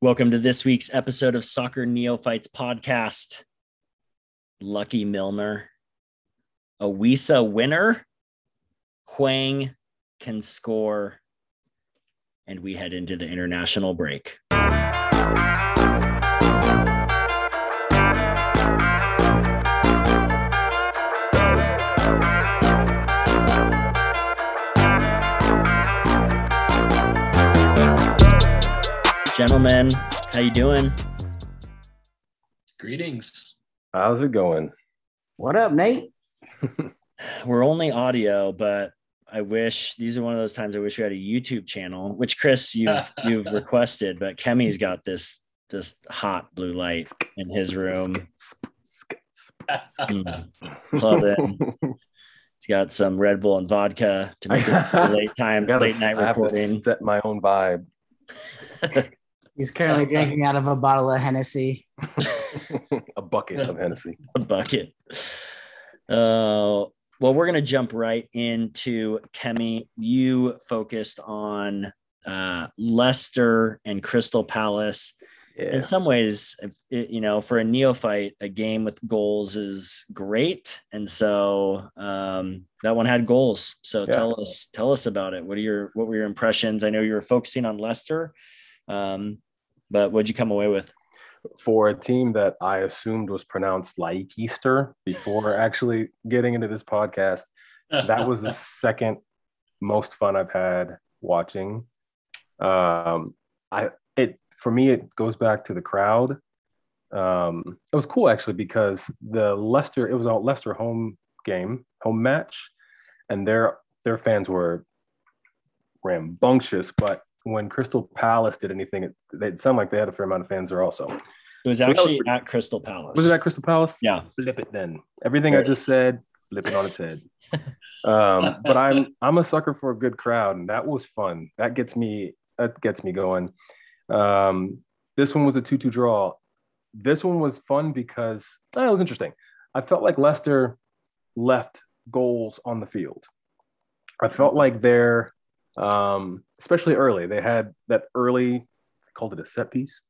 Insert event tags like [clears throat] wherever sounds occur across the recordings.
Welcome to this week's episode of Soccer Neophytes podcast. Lucky Milner, a Wissa winner. Hwang can score, and we head into the international break. Gentlemen, how you doing? Greetings. How's it going? What up, Nate? [laughs] We're only audio, but I wish these are one of those times I wish we had a YouTube channel, which Chris you've [laughs] you've requested, but Kemi's got this just hot blue light in his room. Love [laughs] it. He's got some Red Bull and vodka to make it a late time, late night I recording. set my own vibe. He's currently drinking out of a bottle of Hennessy. [laughs] a bucket of [laughs] Hennessy. a bucket. Uh, well, we're going to jump right into Kemi. You focused on uh, Leicester and Crystal Palace. Yeah. In some ways, it- you know, for a neophyte, a game with goals is great, and so um, that one had goals. So Yeah. tell us, tell us about it. What are your what were your impressions? I know you were focusing on Leicester, um, but what'd you come away with? For a team that I assumed was pronounced Like Easter before [laughs] actually getting into this podcast, that was the [laughs] second most fun I've had watching. Um, I it for me it goes back to the crowd. Um, it was cool actually because the Leicester it was a Leicester home game, home match, and their their fans were rambunctious. But when Crystal Palace did anything, it, it sounded like they had a fair amount of fans there also. It was So that was actually pretty- at Crystal Palace. Was it at Crystal Palace? Yeah. flip it then. Everything I just said, flip it on its head. [laughs] um, but I'm I'm a sucker for a good crowd, and that was fun. That gets me that gets me going. Um, this one was a two-two draw. This one was fun because eh, it was interesting. I felt like Leicester left goals on the field. I felt like they're, um, especially early, they had that early, called it a set piece.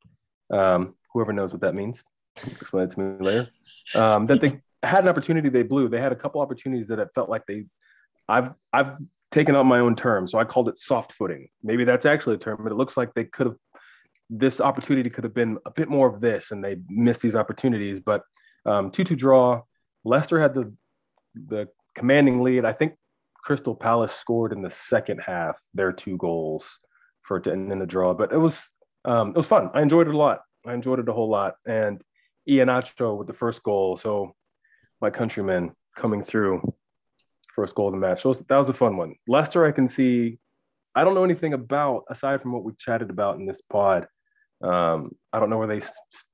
Um, whoever knows what that means, explain it to me later. Um, that they had an opportunity, they blew. They had a couple opportunities that it felt like they, I've, I've taken on my own term, so I called it soft footing. Maybe that's actually a term, but it looks like they could have. This opportunity could have been a bit more of this, and they missed these opportunities. But um, two-two draw. Leicester had the the commanding lead. I think Crystal Palace scored in the second half their two goals for it to end in a draw. But it was um, it was fun. I enjoyed it a lot. I enjoyed it a whole lot. And Iheanacho with the first goal. So my countrymen coming through first goal of the match. So that was a fun one. Leicester, I can see. I don't know anything about aside from what we've chatted about in this pod. Um, I don't know where they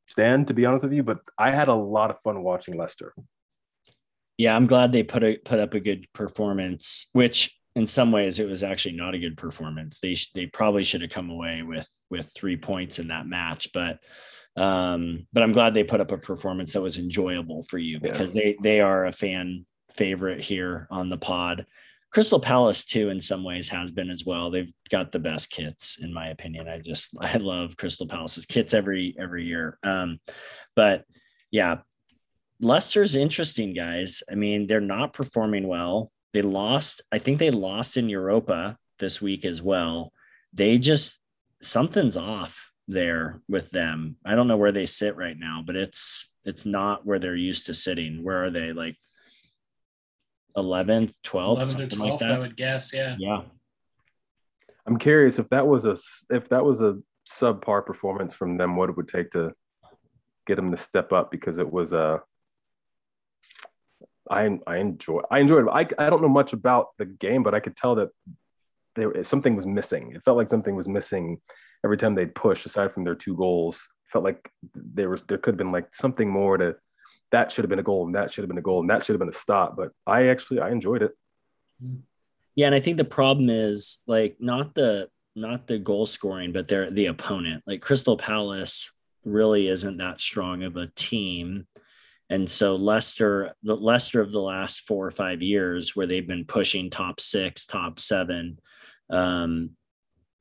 stand, to be honest with you, but I had a lot of fun watching Leicester. Yeah, I'm glad they put a, put up a good performance, which in some ways it was actually not a good performance. They sh- they probably should have come away with with three points in that match, but um, but I'm glad they put up a performance that was enjoyable for you Yeah. because they they are a fan favorite here on the pod. Crystal Palace too, in some ways, has been as well. They've got the best kits, in my opinion. I just [laughs] I love Crystal Palace's kits every every year. Um, but yeah, Leicester's interesting, guys. I mean, they're not performing well. They lost, I think they lost in Europa this week as well. They just something's off there with them. I don't know where they sit right now, but it's it's not where they're used to sitting. Where are they? Like 11th, 12th, 11th or something 12th, like I would guess. Yeah. Yeah. I'm curious if that was a if that was a subpar performance from them, what it would take to get them to step up because it was a. I I enjoy I enjoyed it. I I don't know much about the game, but I could tell that there something was missing. It felt like something was missing every time they'd push. Aside from their two goals, felt like there was there could have been like something more to. That should have been a goal, and that should have been a goal, and that should have been a stop. But I actually I enjoyed it. Mm-hmm. Yeah, and I think the problem is like not the not the goal scoring, but they're the opponent. Like Crystal Palace really isn't that strong of a team. And so Leicester, the Leicester of the last four or five years, where they've been pushing top six, top seven, um,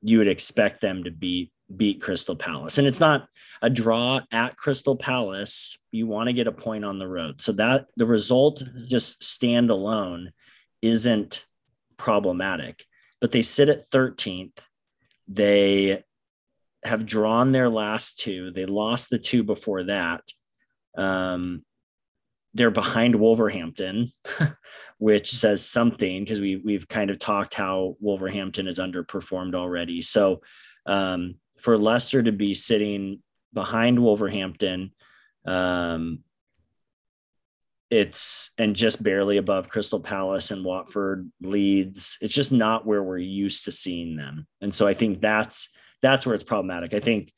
you would expect them to beat beat Crystal Palace. And it's not a draw at Crystal Palace. You want to get a point on the road. So that the result just stand alone isn't problematic. But they sit at 13th. They have drawn their last two. They lost the two before that. Um, they're behind Wolverhampton, [laughs] which says something because we we've kind of talked how Wolverhampton has underperformed already. So um, for Leicester to be sitting behind Wolverhampton, um, it's and just barely above Crystal Palace and Watford, Leeds. It's just not where we're used to seeing them, and so I think that's that's where it's problematic. I think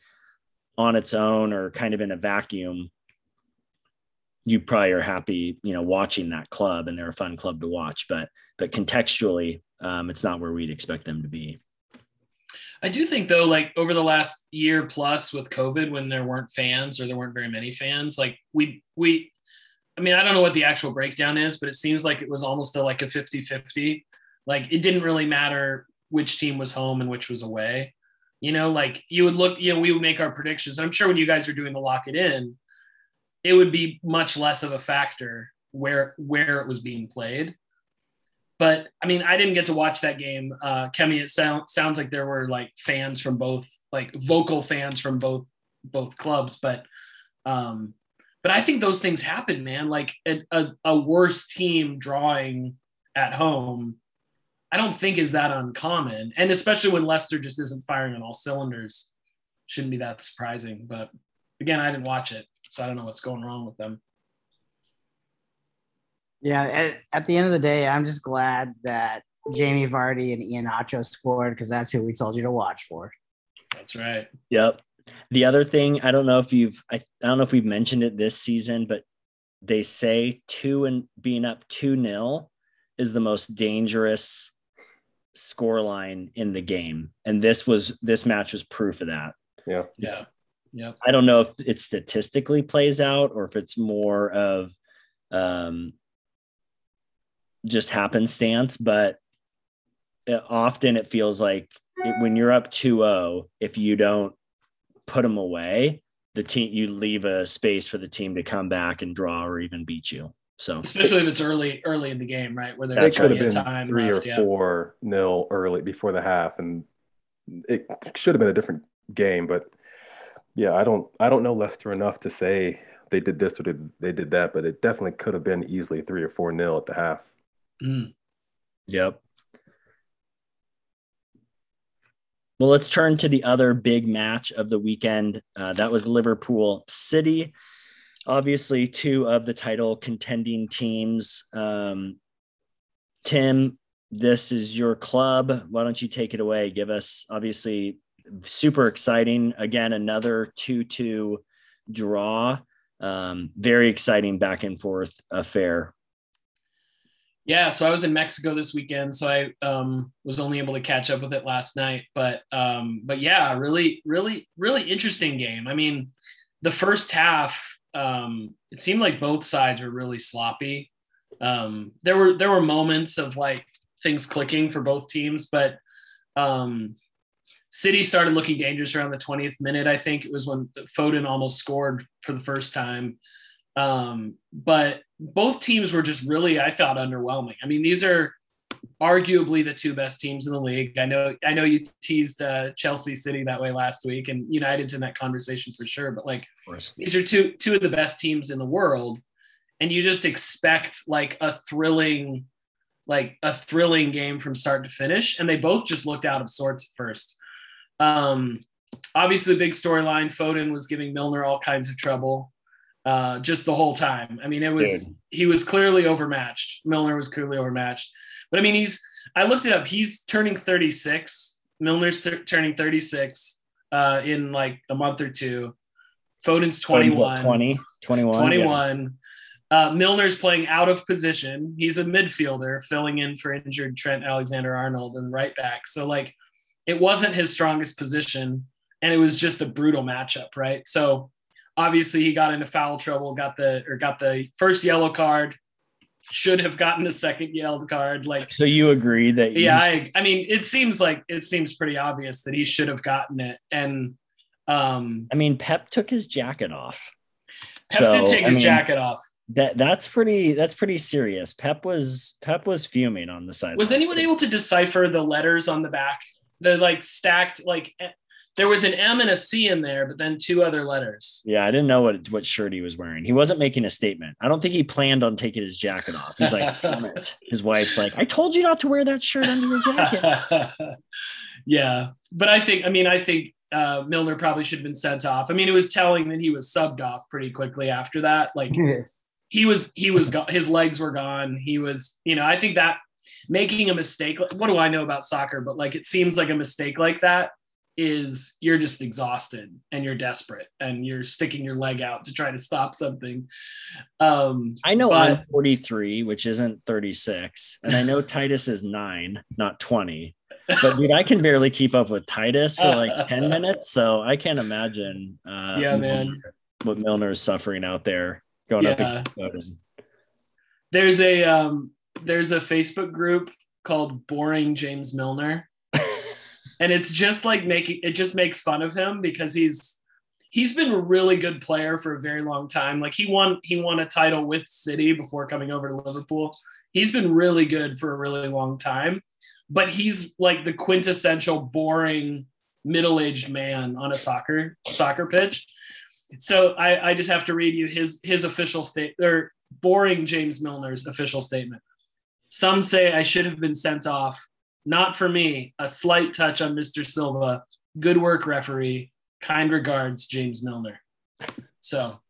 on its own or kind of in a vacuum, you probably are happy, you know, watching that club and they're a fun club to watch. But but contextually, um, it's not where we'd expect them to be. I do think though, like over the last year plus with COVID, when there weren't fans or there weren't very many fans, like we we I mean, I don't know what the actual breakdown is, but it seems like it was almost a, like a 50-50. Like it didn't really matter which team was home and which was away. You know, like you would look, you know, we would make our predictions. I'm sure when you guys are doing the lock it in, it would be much less of a factor where where it was being played. But I mean, I didn't get to watch that game. Uh, Kemi, it sound, sounds like there were like fans from both, like vocal fans from both both clubs. But um, but I think those things happen, man. Like a, a, a worse team drawing at home, I don't think is that uncommon. And especially when Leicester just isn't firing on all cylinders, shouldn't be that surprising. But again, I didn't watch it, so I don't know what's going wrong with them. Yeah, at, at the end of the day, I'm just glad that Jamie Vardy and Iheanacho scored because that's who we told you to watch for. That's right. Yep. The other thing, I don't know if you've, I, I don't know if we've mentioned it this season, but they say two and being up two nil is the most dangerous score line in the game. And this was, this match was proof of that. Yeah. Yeah. Yep. I don't know if it statistically plays out or if it's more of um, just happenstance, but it, often it feels like it, when you're up 2-0, if you don't put them away, the team you leave a space for the team to come back and draw or even beat you. So Especially if it's early, early in the game, right? Where It there's could have been time three left. or yeah. four nil early before the half, and it should have been a different game. But yeah, I don't I don't know Leicester enough to say they did this or did they did that, but it definitely could have been easily three or four nil at the half. Mm. Yep. Well, let's turn to the other big match of the weekend. Uh, that was Liverpool City. Obviously, two of the title contending teams. Um, Tim, this is your club. Why don't you take it away? Give us, obviously, super exciting. Again, another 2 2 draw. Um, very exciting back and forth affair. Yeah, so I was in Mexico this weekend, so I um, was only able to catch up with it last night. But um, but yeah, really, really, really interesting game. I mean, the first half, um, it seemed like both sides were really sloppy. Um, there were there were moments of like things clicking for both teams, but um, City started looking dangerous around the 20th minute. I think it was when Foden almost scored for the first time. Um, but both teams were just really, I thought, underwhelming. I mean, these are arguably the two best teams in the league. I know, I know you teased uh, Chelsea City that way last week, and United's in that conversation for sure. But like, these are two two of the best teams in the world, and you just expect like a thrilling, like a thrilling game from start to finish, and they both just looked out of sorts at first. Um, obviously, the big storyline: Foden was giving Milner all kinds of trouble uh, just the whole time. I mean, it was Dude. he was clearly overmatched. Milner was clearly overmatched. But I mean, he's I looked it up. He's turning 36. Milner's th- turning 36 uh, in like a month or two. Foden's 21. 20, 21. yeah. 21. Uh, Milner's playing out of position. He's a midfielder filling in for injured Trent Alexander Arnold and right back. So, like, it wasn't his strongest position, and it was just a brutal matchup, right? So, obviously, he got into foul trouble, got the or got the first yellow card, should have gotten a second yellow card. Like, so you agree that? Yeah, I, I mean, it seems like it seems pretty obvious that he should have gotten it. And um, I mean, Pep took his jacket off. Pep so, did take I his mean, jacket off. That that's pretty that's pretty serious. Pep was Pep was fuming on the side. Was anyone able to decipher the letters on the back? The like stacked like there was an M and a C in there, but then two other letters. Yeah, I didn't know what what shirt he was wearing. He wasn't making a statement. I don't think he planned on taking his jacket off. He's like, [laughs] damn it. His wife's like, I told you not to wear that shirt under your jacket. [laughs] yeah, but I think, I mean, I think uh, Milner probably should have been sent off. I mean, it was telling that he was subbed off pretty quickly after that. Like [laughs] he was, he was, go- his legs were gone. He was, you know, I think that making a mistake. What do I know about soccer? But like, it seems like a mistake like that is you're just exhausted and you're desperate and you're sticking your leg out to try to stop something. Um, I know but, I'm 43, which isn't 36, and I know Titus is nine, not 20. But dude, I can barely keep up with Titus for like 10 [laughs] minutes, so I can't imagine. Uh, yeah, man, what Milner is suffering out there going yeah. up. There's a um, there's a Facebook group called Boring James Milner and it's just like making it just makes fun of him because he's he's been a really good player for a very long time. Like he won he won a title with City before coming over to Liverpool. He's been really good for a really long time, but he's like the quintessential boring middle-aged man on a soccer soccer pitch. So I, I just have to read you his his official state or boring James Milner's official statement. Some say I should have been sent off not for me. A slight touch on Mr. Silva. Good work, referee. Kind regards, James Milner. So,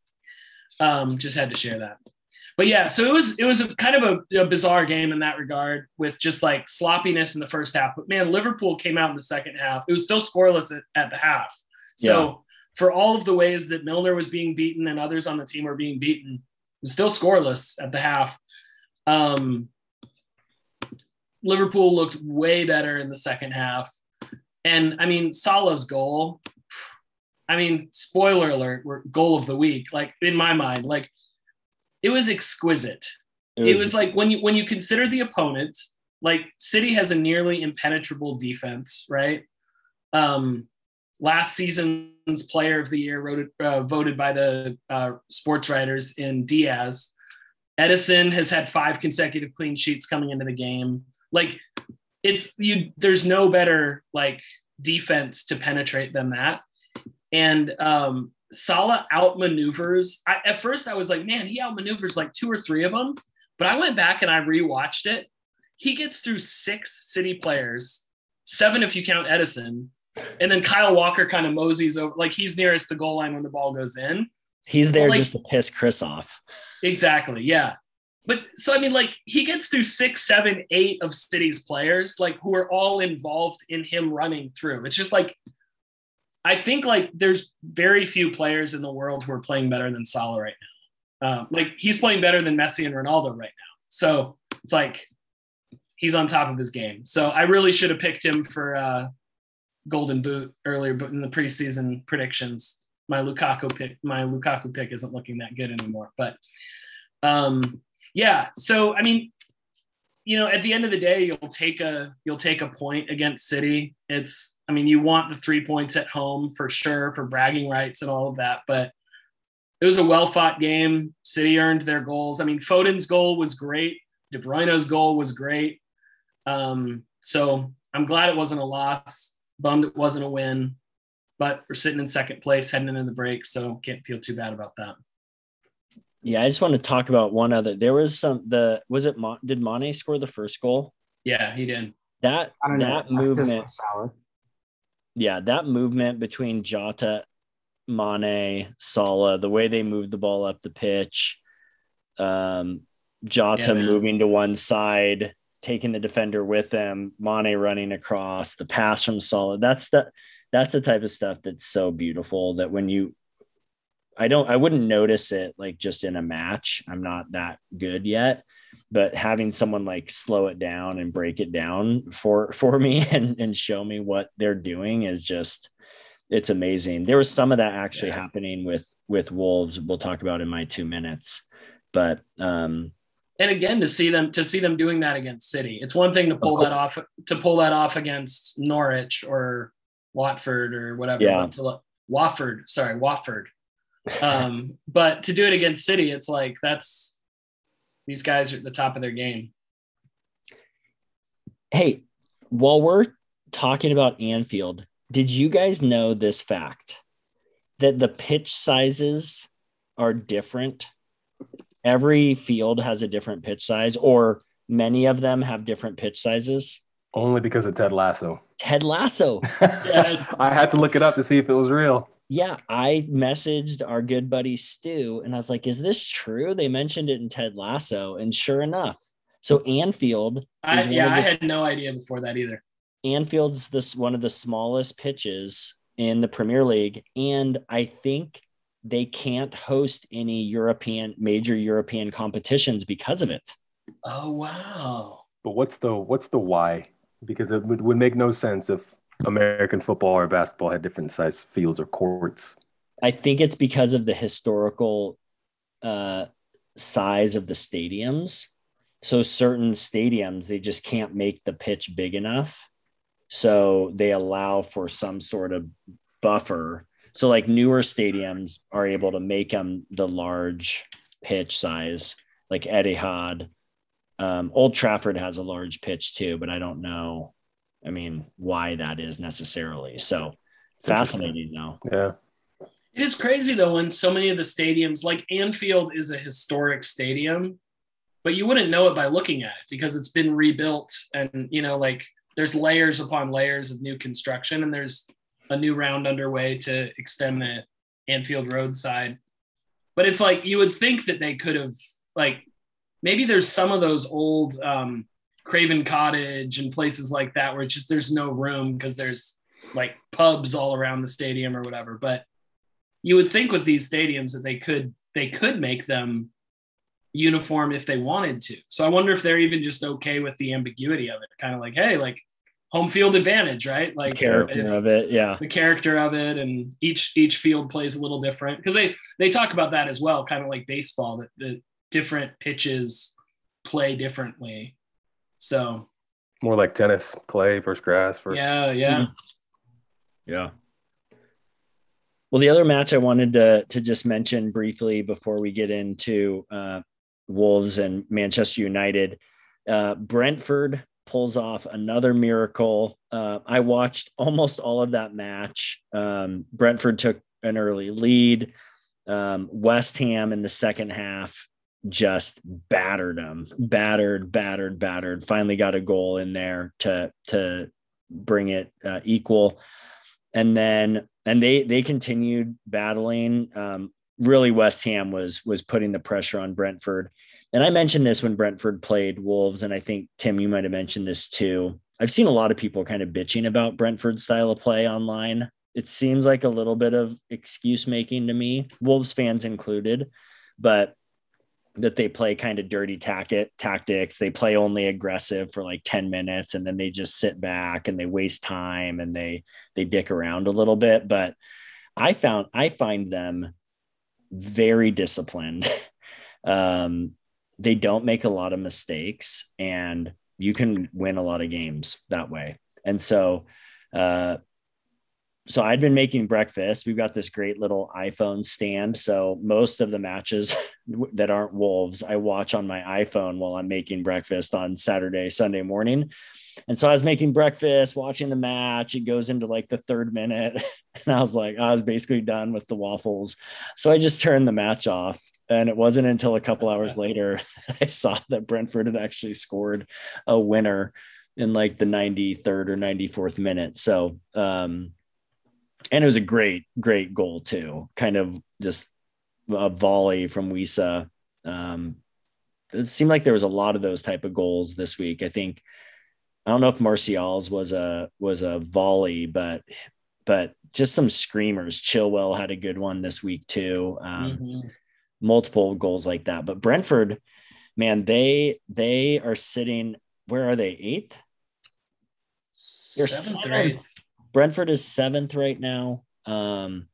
um, just had to share that. But yeah, so it was it was a kind of a, a, bizarre game in that regard, with just like sloppiness in the first half. But man, Liverpool came out in the second half. It was still scoreless at, at the half. So yeah. for all of the ways that Milner was being beaten and others on the team were being beaten, it was still scoreless at the half. Um, Liverpool looked way better in the second half. And I mean, Salah's goal, I mean, spoiler alert, goal of the week, like in my mind, like it was exquisite. It was, it was like when you when you consider the opponent, like City has a nearly impenetrable defense, right? Um, last season's player of the year voted, uh, voted by the uh, sports writers in Diaz. Ederson has had five consecutive clean sheets coming into the game. Like it's you there's no better like defense to penetrate than that. And um Salah outmaneuvers. I, at first, I was like, man, he outmaneuvers like two or three of them. But I went back and I rewatched it. He gets through six City players, seven if you count Ederson, and then Kyle Walker kind of moseys over, like he's nearest the goal line when the ball goes in. He's there like, just to piss Chris off. Exactly. Yeah. But so I mean, like he gets through six, seven, eight of City's players, like who are all involved in him running through. It's just like I think like there's very few players in the world who are playing better than Salah right now. Um, like he's playing better than Messi and Ronaldo right now. So it's like he's on top of his game. So I really should have picked him for uh, Golden Boot earlier, but in the preseason predictions, my Lukaku pick, my Lukaku pick isn't looking that good anymore. But um, yeah. So I mean, you know, at the end of the day, you'll take a you'll take a point against City. It's I mean, you want the three points at home for sure for bragging rights and all of that, but it was a well fought game. City earned their goals. I mean, Foden's goal was great. De Bruyne's goal was great. Um, so I'm glad it wasn't a loss. Bummed it wasn't a win, but we're sitting in second place heading into the break, so can't feel too bad about that. Yeah, I just want to talk about one other. There was some the was it did Mane score the first goal? Yeah, he did. That that know. movement. Yeah, that movement between Jota, Mane, Salah, the way they moved the ball up the pitch, um, Jota yeah, moving to one side, taking the defender with him, Mane running across, the pass from Salah. That's the that's the type of stuff that's so beautiful that when you I don't I wouldn't notice it like just in a match. I'm not that good yet, but having someone like slow it down and break it down for [laughs] for me and and show me what they're doing is just it's amazing. There was some of that actually yeah. happening with with Wolves. We'll talk about in my 2 minutes. But um and again to see them to see them doing that against City, it's one thing to pull that off to pull that off against Norwich or Watford or whatever. Yeah. Watford, sorry, Watford. Um, but to do it against City, it's like that's these guys are at the top of their game. Hey, while we're talking about Anfield, did you guys know this fact that the pitch sizes are different? Every field has a different pitch size, or many of them have different pitch sizes. Only because of Ted Lasso. Ted Lasso. [laughs] Yes. I had to look it up to see if it was real. Yeah, I messaged our good buddy Stu and I was like, is this true? They mentioned it in Ted Lasso. And sure enough, so Anfield I, yeah, of I had no idea before that either. Anfield's this one of the smallest pitches in the Premier League, and I think they can't host any European major European competitions because of it. Oh wow. But what's the what's the why? Because it would, would make no sense if American football or basketball had different size fields or courts. I think it's because of the historical uh, size of the stadiums. So certain stadiums they just can't make the pitch big enough, so they allow for some sort of buffer. So like newer stadiums are able to make them the large pitch size, like Etihad. Um, Old Trafford has a large pitch too, but I don't know. I mean, why that is necessarily. So fascinating though. Yeah. It is crazy though when so many of the stadiums, like Anfield, is a historic stadium, but you wouldn't know it by looking at it because it's been rebuilt and you know, like there's layers upon layers of new construction and there's a new round underway to extend the Anfield roadside. But it's like you would think that they could have like maybe there's some of those old um Craven Cottage and places like that where it's just there's no room because there's like pubs all around the stadium or whatever. But you would think with these stadiums that they could they could make them uniform if they wanted to. So I wonder if they're even just okay with the ambiguity of it, kind of like, hey, like home field advantage, right? Like Character of it, yeah. the character of it and each each field plays a little different because they they talk about that as well kind of like baseball that the different pitches play differently so More like tennis, clay versus grass versus yeah yeah Yeah. Well, the other match I wanted to to just mention briefly before we get into uh, Wolves and Manchester United, uh, Brentford pulls off another miracle. Uh, I watched almost all of that match. Um, Brentford took an early lead. Um, West Ham in the second half just battered them, battered, battered, battered. Finally got a goal in there to to bring it uh, equal. And then and they they continued battling. Um, really west ham was was putting the pressure on brentford. And i mentioned this when brentford played wolves and i think tim you might have mentioned this too. I've seen a lot of people kind of bitching about brentford's style of play online. It seems like a little bit of excuse making to me wolves fans included. But that they play kind of dirty tactics. They play only aggressive for like 10 minutes and then they just sit back and they waste time and they they dick around a little bit. But I found I find them very disciplined. [laughs] um, they don't make a lot of mistakes and you can win a lot of games that way. And so uh so I'd been making breakfast. We've got this great little iPhone stand. So most of the matches [laughs] that aren't Wolves, I watch on my iPhone while I'm making breakfast on Saturday, Sunday morning. And so I was making breakfast, watching the match. It goes into like the third minute. [laughs] And I was like, I was basically done with the waffles. So I just turned the match off. And it wasn't until a couple hours [laughs] later that I saw that Brentford had actually scored a winner in like the 93rd or 94th minute. So, um, and it was a great, great goal too. Kind of just a volley from Wissa. Um, it seemed like there was a lot of those type of goals this week. I think I don't know if Martial's was a was a volley, but but just some screamers. Chilwell had a good one this week too. Um, Mhm. Multiple goals like that. But Brentford, man, they they are sitting. Where are they? Eighth. They're Seventh or seventh. Brentford is seventh right now. Um,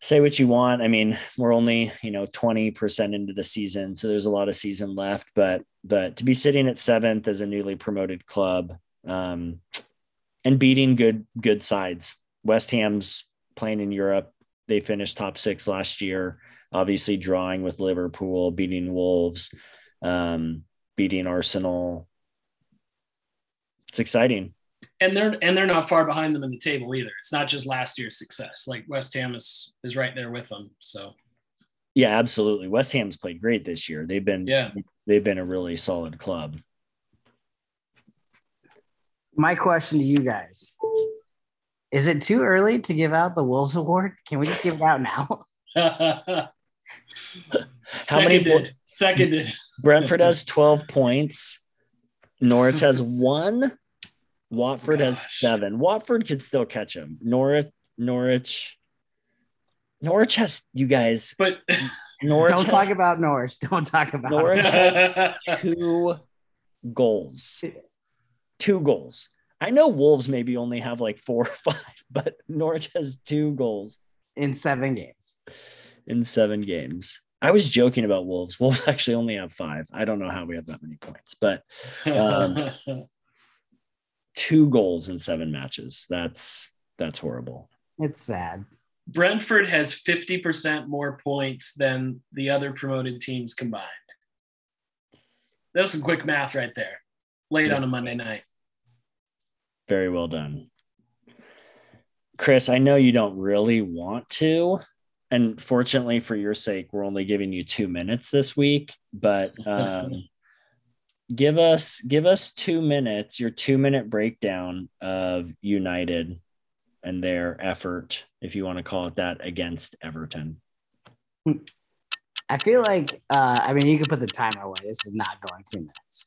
say what you want. I mean, we're only, you know, 20% into the season, so there's a lot of season left, but but to be sitting at seventh as a newly promoted club um, and beating good good sides. West Ham's playing in Europe. They finished top six last year, obviously drawing with Liverpool, beating Wolves, um, beating Arsenal. It's exciting and they're and they're not far behind them in the table either. It's not just last year's success. Like West Ham is is right there with them. So yeah, absolutely. West Ham's played great this year. They've been yeah, they've been a really solid club. My question to you guys. Is it too early to give out the Wolves Award? Can we just give it out now? [laughs] [laughs] How Seconded. many Seconded. Brentford has 12 points. Norwich has [laughs] one. Watford oh, has seven. Watford could still catch him. Norwich, Norwich, Norwich has you guys. But Norwich don't has, talk about Norwich. [laughs] Don't talk about Norwich has [laughs] two goals. Two goals. I know Wolves maybe only have like four or [laughs] five, but Norwich has two goals in seven games. In seven games. I was joking about Wolves. Wolves actually only have five. I don't know how we have that many points, but um, two goals in seven matches. That's that's horrible. It's sad. Brentford has 50% more points than the other promoted teams combined. That's some quick math right there. Late yeah. on a Monday night. Very well done. Chris, I know you don't really want to. And fortunately for your sake, we're only giving you two minutes this week. But [laughs] um, give us give us two minutes your two minute breakdown of united and their effort if you want to call it that against everton. I feel like uh, i mean you can put the timer away. This is not going two minutes.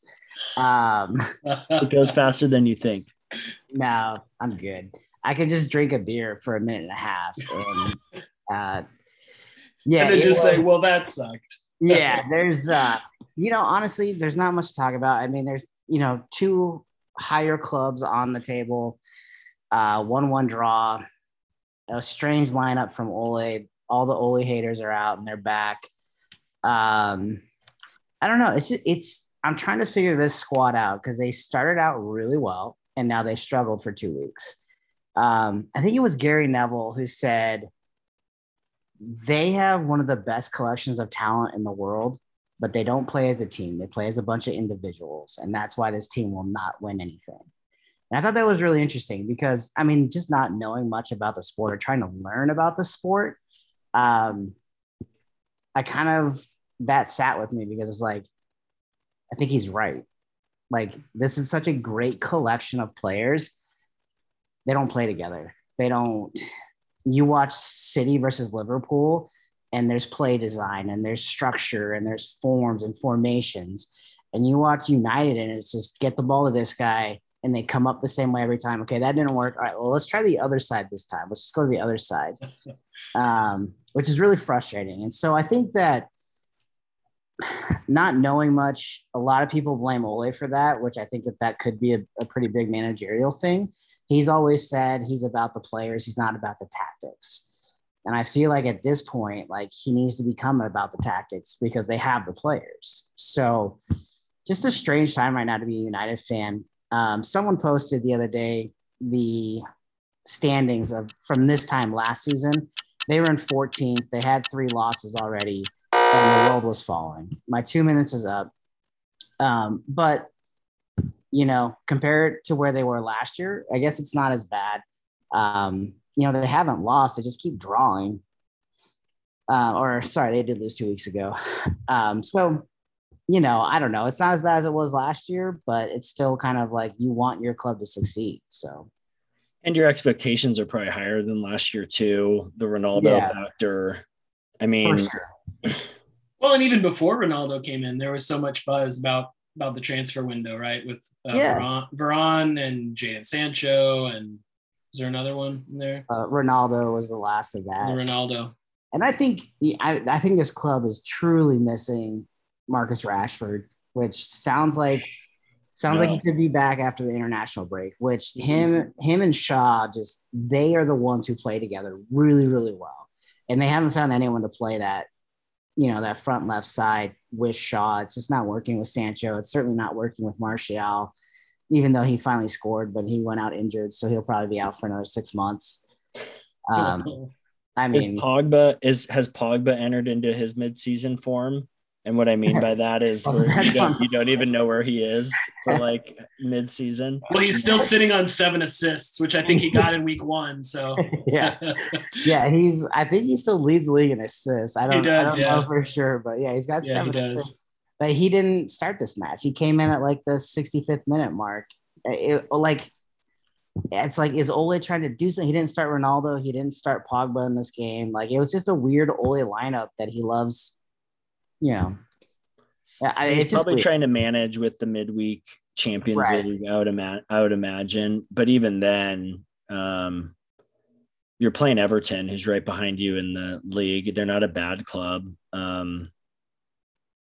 Um, [laughs] it goes faster than you think. No i'm good. I could just drink a beer for a minute and a half and uh, [laughs] yeah and then just was, say well that sucked. Yeah there's uh you know, honestly, there's not much to talk about. I mean, there's, you know, two higher clubs on the table, uh, 1 1 draw, a strange lineup from Ole. All the Ole haters are out and they're back. Um, I don't know. It's just, it's, I'm trying to figure this squad out because they started out really well and now they struggled for two weeks. Um, I think it was Gary Neville who said they have one of the best collections of talent in the world but they don't play as a team. They play as a bunch of individuals. And that's why this team will not win anything. And I thought that was really interesting because, I mean, just not knowing much about the sport or trying to learn about the sport, um, I kind of, that sat with me because it's like, I think he's right. Like, this is such a great collection of players. They don't play together. They don't, you watch City versus Liverpool, and there's play design and there's structure and there's forms and formations. And you watch United and it's just get the ball to this guy and they come up the same way every time. Okay, that didn't work. All right, well, let's try the other side this time. Let's just go to the other side, [laughs] um, which is really frustrating. And so I think that not knowing much, a lot of people blame Ole for that, which I think that that could be a, a pretty big managerial thing. He's always said he's about the players, he's not about the tactics. And I feel like at this point, like he needs to be coming about the tactics because they have the players. So just a strange time right now to be a United fan. Um, someone posted the other day the standings of from this time last season. They were in 14th. They had three losses already, and the world was falling. My two minutes is up. Um, but you know, compared to where they were last year, I guess it's not as bad. Um, you know, they haven't lost. They just keep drawing. Uh, or sorry, they did lose two weeks ago. [laughs] Um, so, you know, I don't know. It's not as bad as it was last year, but it's still kind of like you want your club to succeed. So, and your expectations are probably higher than last year too. The Ronaldo yeah. factor. I mean, sure. [clears throat] well, and even before Ronaldo came in, there was so much buzz about about the transfer window, right? With uh, yeah. Varane, Varane and Jadon Sancho and is there another one in there? Uh, Ronaldo was the last of that. Ronaldo. And I think I, I think this club is truly missing Marcus Rashford, which sounds like sounds no. like he could be back after the international break. Which him him and Shaw just they are the ones who play together really really well. and they haven't found anyone to play that, you know, that front left side with Shaw. It's just not working with Sancho. It's certainly not working with Martial, even though he finally scored, but he went out injured, so he'll probably be out for another six months. Um, I mean, is Pogba is has Pogba entered into his midseason form? And what I mean by that is [laughs] where you don't, you don't even know where he is for like mid-season. Well, he's still sitting on seven assists, which I think he got in week one. So [laughs] yeah, yeah, he's. I think he still leads the league in assists. I don't, does, I don't yeah. know for sure, but yeah, he's got Yeah, seven he does. assists. But he didn't start this match. He came in at like the 65th minute mark. It, like it's like is Ole trying to do something? He didn't start Ronaldo. He didn't start Pogba in this game. Like it was just a weird Ole lineup that he loves. You know, I, He's it's probably trying to manage with the midweek Champions Right. League. I would, ima- I would imagine, but even then, um, you're playing Everton, who's right behind you in the league. They're not a bad club, um,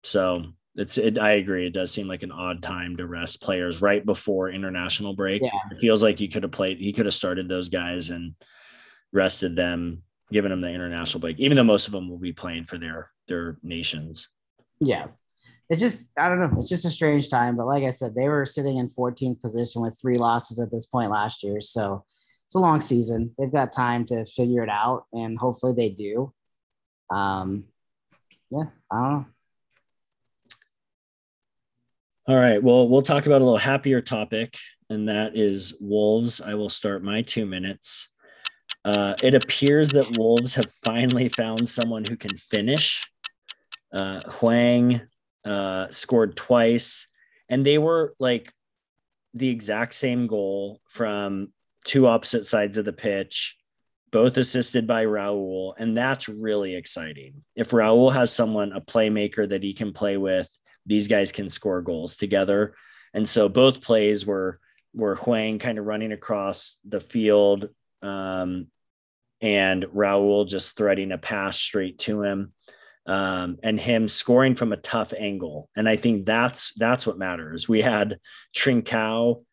so it's. It, I agree. It does seem like an odd time to rest players right before international break. Yeah. It feels like you could have played. He could have started those guys and rested them, given them the international break. Even though most of them will be playing for their their nations. yeah. It's just I don't know. It's just a strange time. But like I said, they were sitting in 14th position with three losses at this point last year. So it's a long season. They've got time to figure it out, and hopefully they do. Um, yeah, I don't know. All right. Well, we'll talk about a little happier topic, and that is Wolves. I will start my two minutes. Uh, it appears that Wolves have finally found someone who can finish. Uh, Hwang uh, scored twice, and they were like the exact same goal from two opposite sides of the pitch, both assisted by Raul. And that's really exciting. If Raul has someone, a playmaker that he can play with, these guys can score goals together. And so both plays were were Hwang kind of running across the field um, and Raul just threading a pass straight to him um, and him scoring from a tough angle. And I think that's that's what matters. We had Trincao.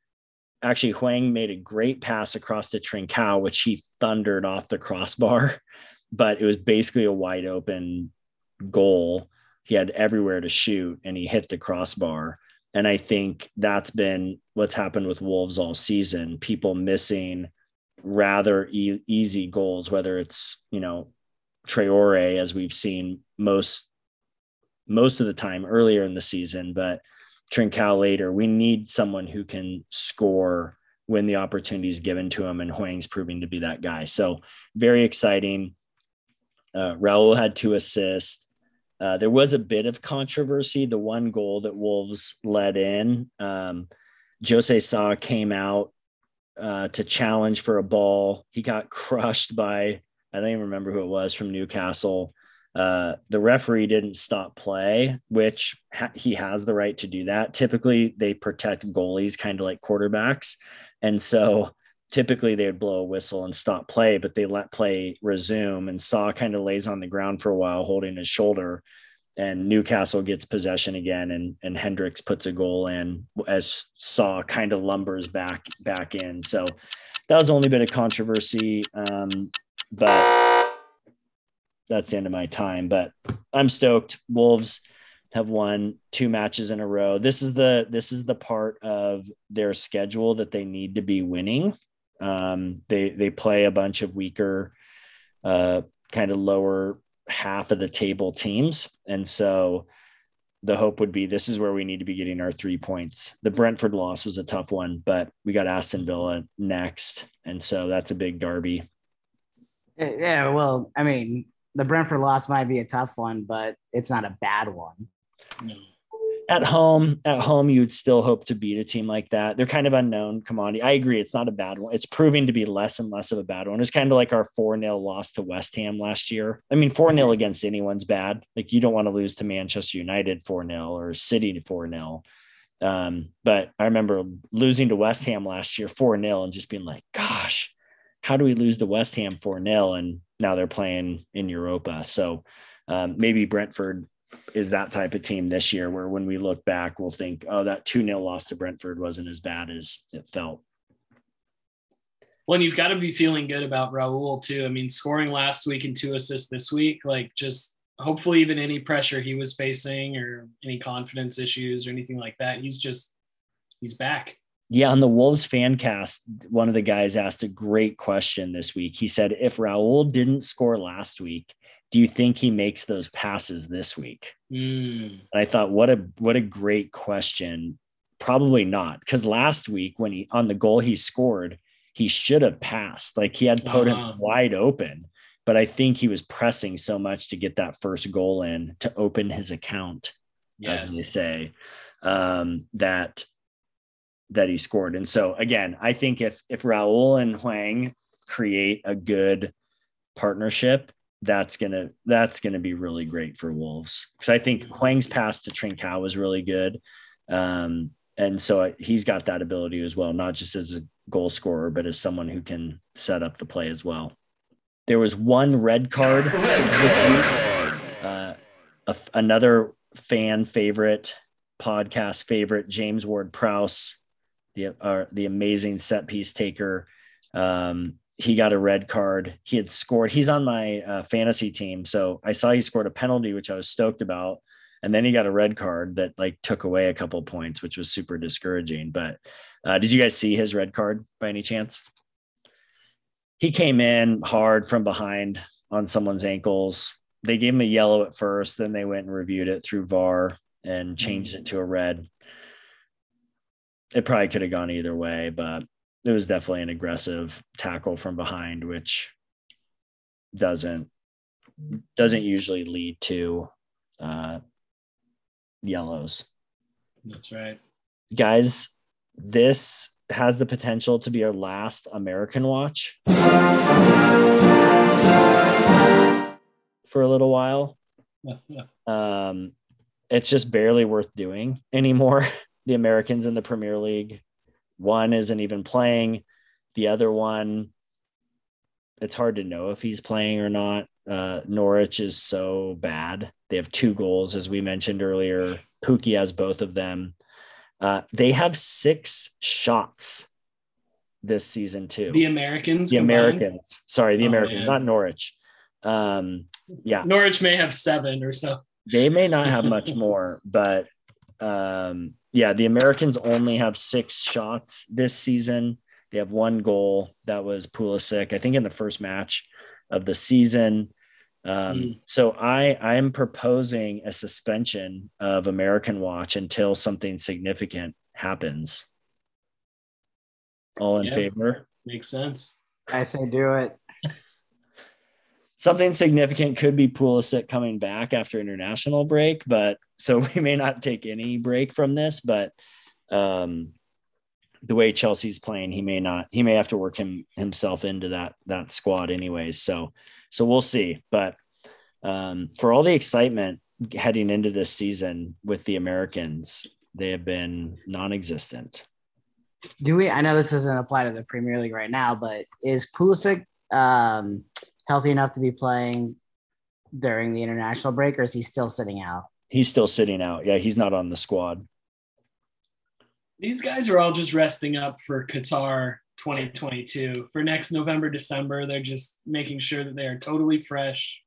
Actually, Hwang made a great pass across to Trincao, which he thundered off the crossbar, [laughs] but it was basically a wide open goal he had everywhere to shoot and he hit the crossbar. And I think that's been what's happened with Wolves all season. People missing rather e- easy goals, whether it's, you know, Traore, as we've seen most most of the time earlier in the season, but Trincao later. We need someone who can score when the opportunity is given to him, and Hwang's proving to be that guy. So very exciting. Uh, Raul had two assists. Uh, there was a bit of controversy. The one goal that Wolves let in, um, Jose Sa came out uh, to challenge for a ball. He got [laughs] crushed by, I don't even remember who it was from Newcastle. Uh, the referee didn't stop play, which ha- he has the right to do that. Typically, they protect goalies kind of like quarterbacks. And so typically they would blow a whistle and stop play, but they let play resume. And Sa kind of lays on the ground for a while, holding his shoulder. And Newcastle gets possession again, and and Hendricks puts a goal in as Sa kind of lumbers back back in. So that was only bit of controversy, um, but that's the end of my time. But I'm stoked. Wolves have won two matches in a row. This is the this is the part of their schedule that they need to be winning. Um, they they play a bunch of weaker, uh, kind of lower half of the table teams, and so the hope would be this is where we need to be getting our three points. The Brentford loss was a tough one, but we got Aston Villa next, and so that's a big derby. Yeah, well, I mean, the Brentford loss might be a tough one, but it's not a bad one. At home, at home, you'd still hope to beat a team like that. They're kind of unknown commodity. I agree, it's not a bad one. It's proving to be less and less of a bad one. It's kind of like our 4 0 loss to West Ham last year. I mean, 4 0 against anyone's bad. Like, you don't want to lose to Manchester United 4 0 or City 4 0. Um, but I remember losing to West Ham last year 4 0 and just being like, gosh, how do we lose to West Ham 4 0? And now they're playing in Europa. So um, maybe Brentford is that type of team this year where when we look back, we'll think, oh, that 2 0 loss to Brentford wasn't as bad as it felt. Well, and you've got to be feeling good about Raul too. I mean, scoring last week and two assists this week, like just hopefully even any pressure he was facing or any confidence issues or anything like that, he's just he's back. Yeah, on the Wolves fan cast, one of the guys asked a great question this week. He said, if Raul didn't score last week, do you think he makes those passes this week? Mm. And I thought, what a what a great question. Probably not, because last week when he on the goal he scored, he should have passed. Like he had Podence Uh-huh. wide open, but I think he was pressing so much to get that first goal in to open his account, as they say, um, that that he scored. And so again, I think if if Raul and Hwang create a good partnership, that's gonna that's gonna be really great for Wolves because I think Hwang's pass to Trincao was really good, um, and so I- he's got that ability as well, not just as a goal scorer, but as someone who can set up the play as well. There was one red card this week. Uh, a another fan favorite, podcast favorite, James Ward Prowse, the uh, the amazing set piece taker. Um, he got a red card. He had scored. He's on my uh, fantasy team, so I saw he scored a penalty, which I was stoked about. And then he got a red card that like took away a couple points, which was super discouraging. But uh, did you guys see his red card by any chance? He came in hard from behind on someone's ankles. They gave him a yellow at first, then they went and reviewed it through VAR and changed it to a red. It probably could have gone either way, but it was definitely an aggressive tackle from behind, which doesn't doesn't usually lead to uh, yellows. That's right. Guys, this has the potential to be our last American watch for a little while. [laughs] Um, it's just barely worth doing anymore. [laughs] The Americans in the Premier League, one isn't even playing. The other one, it's hard to know if he's playing or not. Uh, Norwich is so bad. They have two goals, as we mentioned earlier. Pukki has both of them. Uh, they have six shots this season too. the Americans. The combined? Americans, sorry, the Oh, Americans, man. not Norwich. Um, yeah, Norwich may have seven or so. they may not have much [laughs] more, but um, yeah, the Americans only have six shots this season. They have one goal that was Pulisic, I think, in the first match of the season. Um, Mm. So I I am proposing a suspension of American Watch until something significant happens. All in Yeah. favor? Makes sense. I say do it. Something significant could be Pulisic coming back after international break, but [laughs] so we may not take any break from this, but um, the way Chelsea's playing, he may not, he may have to work him himself into that, that squad anyways. So, so we'll see, but um, for all the excitement heading into this season with the Americans, they have been non-existent. Do we? I know this doesn't apply to the Premier League right now, but is Pulisic um, healthy enough to be playing during the international break, or is he still sitting out? He's still sitting out. Yeah. He's not on the squad. These guys are all just resting up for Qatar 2022. For next November, December, they're just making sure that they are totally fresh.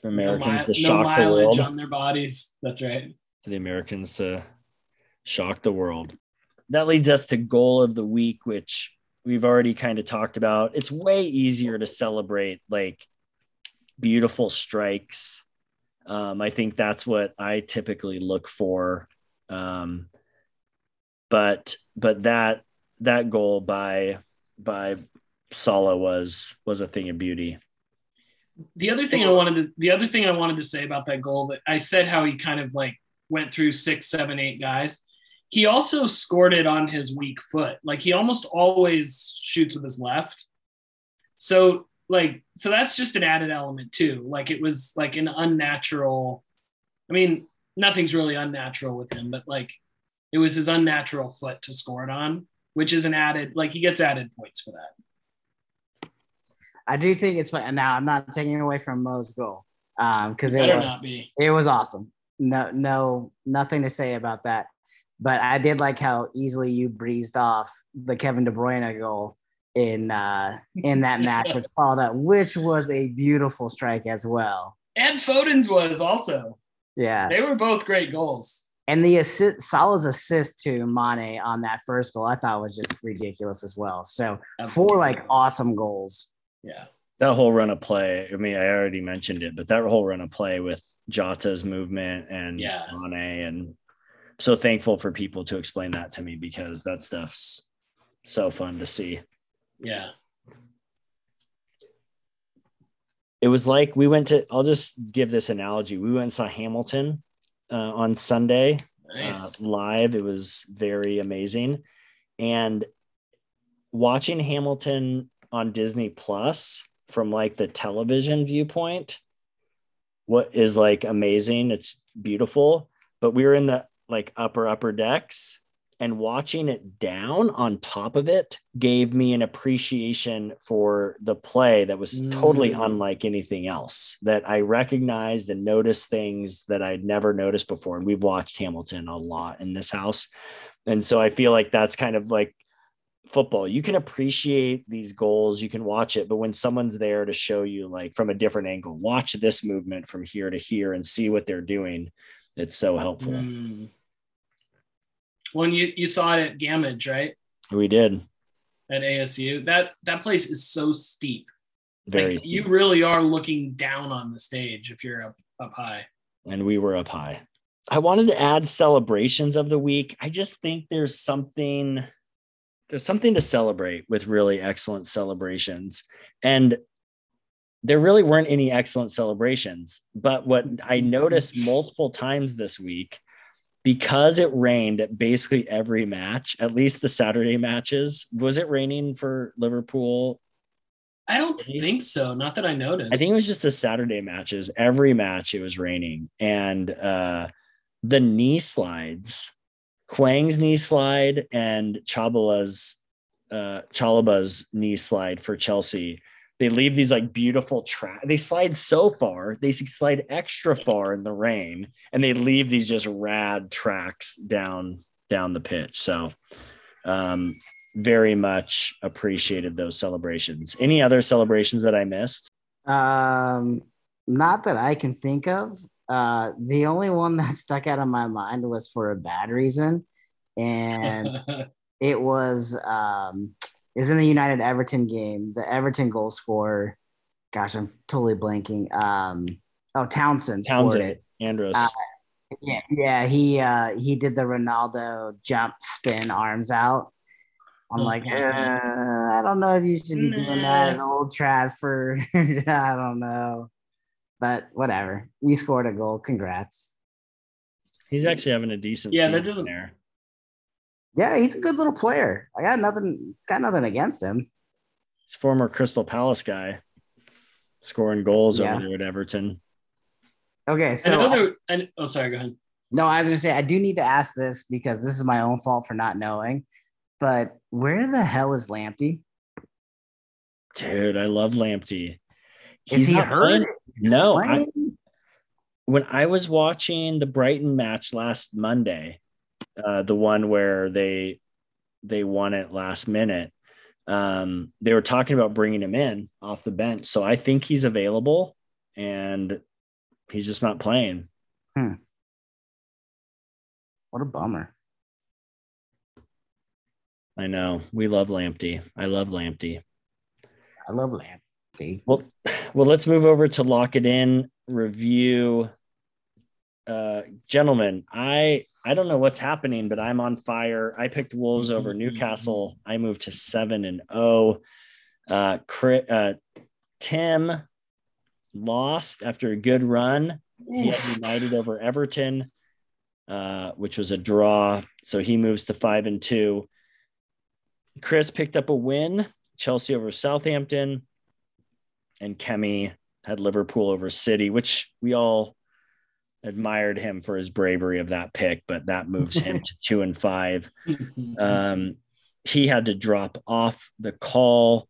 For No, Americans mi- to no shock the mileage world. on their bodies. That's right. For the Americans to shock the world. That leads us to goal of the week, which we've already kind of talked about. It's way easier to celebrate like beautiful strikes. Um, I think that's what I typically look for. Um, but but that that goal by by Salah was was a thing of beauty. the other thing I wanted to the other thing I wanted to say about that goal that I said how he kind of like went through six, seven, eight guys. He also scored it on his weak foot. Like he almost always shoots with his left. So like so that's just an added element too. Like it was like an unnatural. I mean, nothing's really unnatural with him, but like it was his unnatural foot to score it on, which is an added like he gets added points for that. I do think it's fun. Now I'm not taking away from Mo's goal um, because it Better was, be. it was awesome. No, no, nothing to say about that. But I did like how easily you breezed off the Kevin De Bruyne goal in uh in that [laughs] match, which followed up, which was a beautiful strike as well. And Foden's was also. Yeah. They were both great goals. And the assist Salah's assist to Mane on that first goal, I thought was just ridiculous as well. So Absolutely. four like awesome goals. Yeah. that whole run of play. I mean, I already mentioned it, but that whole run of play with Jota's movement and Yeah. Mane, and so thankful for people to explain that to me because that stuff's so fun to see. Yeah. It was like we went to. I'll just give this analogy. We went and saw Hamilton uh, on Sunday Nice. uh, live. It was very amazing. And watching Hamilton on Disney Plus from like the television viewpoint, what is like amazing. It's beautiful. But we were in the like upper, upper decks and watching it down on top of it gave me an appreciation for the play that was totally Mm. unlike anything else that I recognized and noticed things that I'd never noticed before. And we've watched Hamilton a lot in this house. And so I feel like that's kind of like football. You can appreciate these goals, you can watch it, but when someone's there to show you like from a different angle, watch this movement from here to here and see what they're doing, it's so helpful. Mm. When you you saw it at Gammage, right? We did. At ASU. That that place is so steep. Very like you really are looking down on the stage if you're up up high. and we were up high. I wanted to add celebrations of the week. I just think there's something there's something to celebrate with really excellent celebrations. And there really weren't any excellent celebrations, but what I noticed multiple times this week because it rained at basically every match, at least the Saturday matches. Was it raining for Liverpool I don't think so. Not that I noticed. I think it was just the Saturday matches. Every match it was raining, and uh, the knee slides, Hwang's knee slide and Chabala's uh, Chalobah's knee slide for Chelsea. They leave these like beautiful track. They slide so far, they slide extra far in the rain, and they leave these just rad tracks down down the pitch. So, um, very much appreciated those celebrations. Any other celebrations that I missed? Um, not that I can think of. Uh, the only one [laughs] that stuck out of my mind was for a bad reason, and [laughs] it was um, is in the United Everton game. The Everton goal scorer, gosh, I'm totally blanking. Um, oh, Townsend scored Townsend, it. Andros. Uh, Yeah, yeah, he uh, he did the Ronaldo jump spin arms out. I'm like, Mhm. uh, I don't know if you should be doing that at Old Trafford. [laughs] I don't know, but whatever. You scored a goal. Congrats. He's actually having a decent Yeah, that season doesn't- there. Yeah, he's a good little player. I got nothing, got nothing against him. He's former Crystal Palace guy, scoring goals Yeah. over there at Everton. Okay, I so know there, I, oh, sorry. Go ahead. no, I was gonna say I do need to ask this because this is my own fault for not knowing. But where the hell is Lamptey? Dude, I love Lamptey. Is he hurt? playing- No, I, when I was watching the Brighton match last Monday, uh, the one where they they won it last minute, um, they were talking about bringing him in off the bench. So I think he's available, and he's just not playing. Hmm. What a bummer. I know we love Lamptey. I love Lamptey. I love Lamptey. Well, well, let's move over to lock it in review. Uh, gentlemen, I I don't know what's happening, but I'm on fire. I picked Wolves over Newcastle. I moved to seven and zero. Uh, Chri- uh, Tim lost after a good run. He had United over Everton, uh, which was a draw. So he moves to five and two. Chris picked up a win. Chelsea over Southampton and Kemi had Liverpool over City, which we all admired him for his bravery of that pick, but that moves him to [laughs] two and five. Um, he had to drop off the call.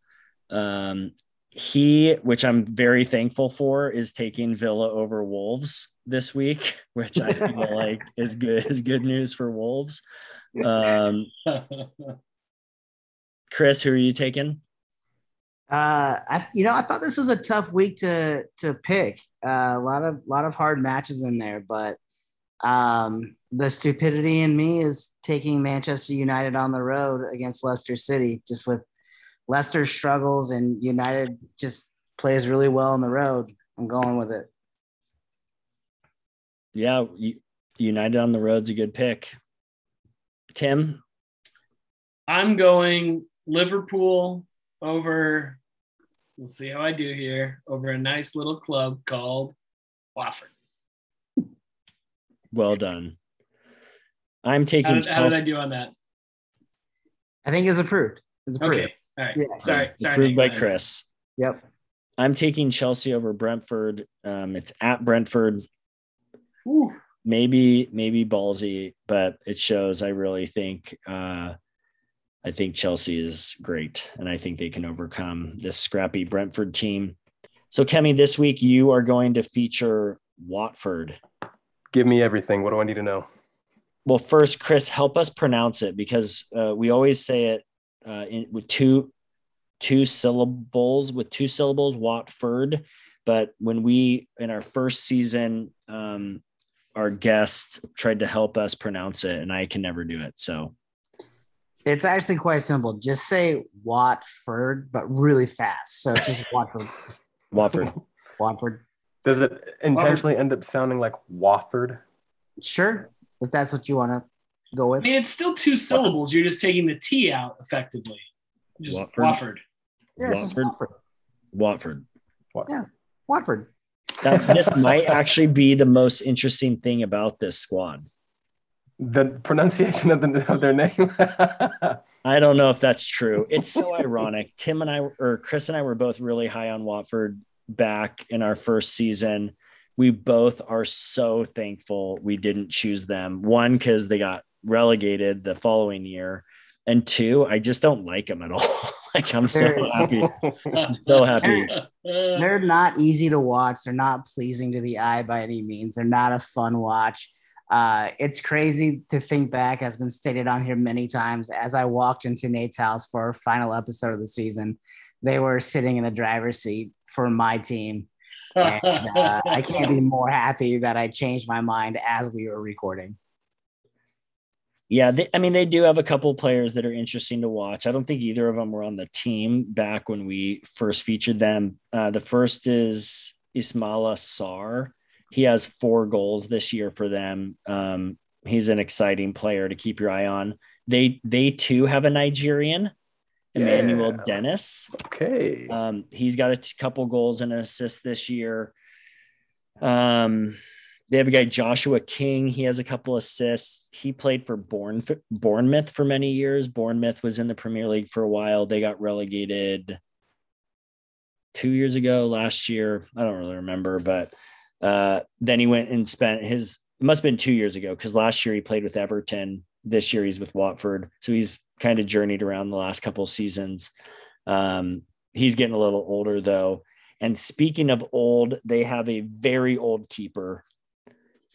Um, he, which I'm very thankful for, is taking Villa over Wolves this week, [laughs] which I feel [laughs] like is good is good news for Wolves. Um, Chris, who are you taking? Uh, I you know I thought this was a tough week to to pick. Uh, a lot of lot of hard matches in there, but um, the stupidity in me is taking Manchester United on the road against Leicester City, just with Leicester struggles and United just plays really well on the road. I'm going with it. Yeah, United on the road's a good pick. Tim, I'm going Liverpool over. Let's see how I do here. Over a nice little club called Watford. Well done. I'm taking. How did, how did I do on that? I think it's approved. It's approved. Okay. All right. Yeah. Sorry. Sorry. Approved by Chris. Yep. I'm taking Chelsea over Brentford. Um, it's at Brentford. Ooh. Maybe, maybe ballsy, but it shows. I really think. Uh, I think Chelsea is great, and I think they can overcome this scrappy Brentford team. So, Kemi, this week you are going to feature Watford. Give me everything. What do I need to know? Well, first, Chris, help us pronounce it because uh, we always say it uh, in, with two two syllables with two syllables watford but when we in our first season um our guest tried to help us pronounce it and i can never do it so it's actually quite simple just say watford but really fast so it's just [laughs] watford watford watford does it intentionally end up sounding like Watford? Sure, if that's what you want to go with. I mean, it's still two syllables. You're just taking the T out effectively. Just Watford. Watford. Yeah, Watford. Watford. Watford. Yeah, Watford. That, this might actually be the most interesting thing about this squad. The pronunciation of, the, of their name. [laughs] I don't know if that's true. It's so ironic. Tim and I, or Chris and I, were both really high on Watford back in our first season. We both are so thankful we didn't choose them. One, because they got relegated the following year. And two, I just don't like them at all. [laughs] like I'm so happy. I'm [laughs] so happy. They're, they're not easy to watch. They're not pleasing to the eye by any means. They're not a fun watch. Uh, it's crazy to think back, has been stated on here many times. As I walked into Nate's house for our final episode of the season, they were sitting in the driver's seat for my team. And, uh, I [laughs] can't be more happy that I changed my mind as we were recording. Yeah, they, I mean, they do have a couple players that are interesting to watch. I don't think either of them were on the team back when we first featured them. Uh, the first is Ismaila Sarr. He has four goals this year for them. Um, he's an exciting player to keep your eye on. They they too have a Nigerian Emmanuel yeah. Dennis. Okay. Um, he's got a t- couple goals and an assist this year. Um, they have a guy Joshua King. He has a couple assists. He played for Bourne, Bournemouth for many years. Bournemouth was in the Premier League for a while. They got relegated two years ago, last year. I don't really remember, but uh, then he went and spent his. It must have been two years ago because last year he played with Everton. This year he's with Watford, so he's kind of journeyed around the last couple seasons. Um, he's getting a little older though. And speaking of old, they have a very old keeper,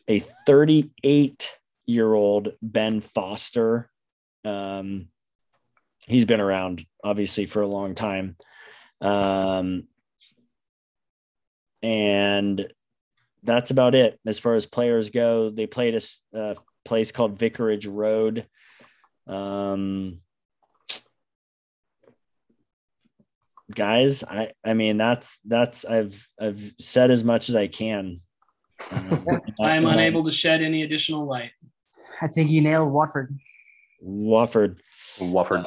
a 38 year old Ben Foster. Um, he's been around obviously for a long time. Um, and that's about it as far as players go. They played a, a place called Vicarage Road um, guys, I I mean that's that's I've I've said as much as I can. Um, [laughs] I am unable to shed any additional light. I think you nailed Watford. Watford. Watford.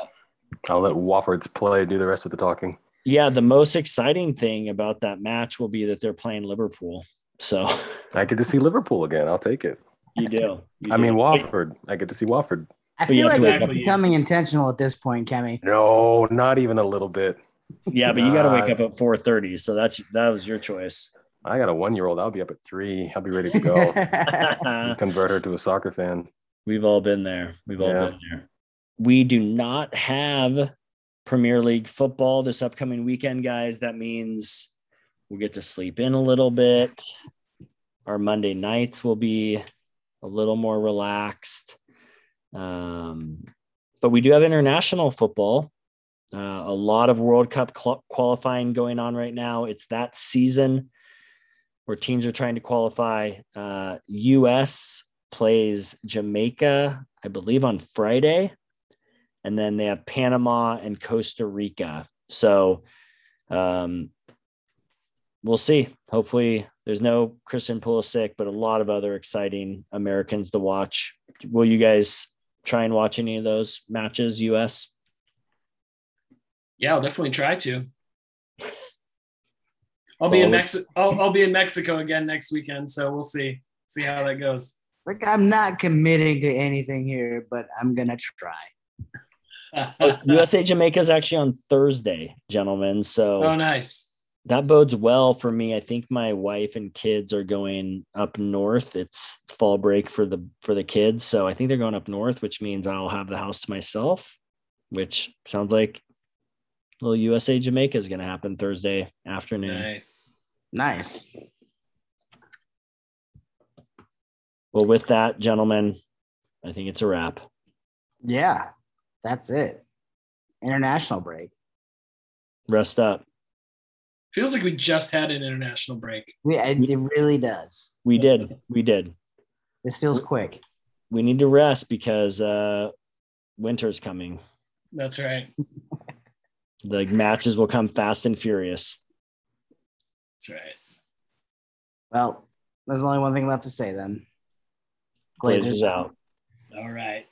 I'll let Watford's play do the rest of the talking. Yeah, the most exciting thing about that match will be that they're playing Liverpool. So I get to see Liverpool again. I'll take it. You do. You I do. mean Watford. I get to see Watford. I feel like it's becoming intentional at this point, Kemi. No, not even a little bit. Yeah, but you got to wake up at four thirty, so that's that was your choice. I got a one year old. I'll be up at three. I'll be ready to go. [laughs] [laughs] Convert her to a soccer fan. We've all been there. We've all yeah. been there. We do not have Premier League football this upcoming weekend, guys. That means we'll get to sleep in a little bit. Our Monday nights will be a little more relaxed. Um, but we do have international football. Uh, a lot of World Cup cl- qualifying going on right now. It's that season where teams are trying to qualify. Uh, U.S. plays Jamaica, I believe, on Friday, and then they have Panama and Costa Rica. So um, we'll see. Hopefully, there's no Christian Pulisic, but a lot of other exciting Americans to watch. Will you guys try and watch any of those matches, US? Yeah, I'll definitely try to. [laughs] I'll be in Mexico. I'll, I'll be in Mexico again next weekend, so we'll see see how that goes. Like I'm not committing to anything here, but I'm gonna try. [laughs] USA Jamaica is actually on Thursday, gentlemen. So oh, nice. That bodes well for me. I think my wife and kids are going up north. It's fall break for the for the kids, so I think they're going up north, which means I'll have the house to myself. Which sounds like little USA Jamaica is going to happen Thursday afternoon. Nice. Nice. Well, with that, gentlemen, I think it's a wrap. Yeah, that's it. International break. Rest up. Feels like we just had an international break. We, it really does. We did. We did. This feels quick. We need to rest because uh, winter's coming. That's right. the matches will come fast and furious. That's right. Well, there's only one thing left to say then. Glazers, Glazers out. All right.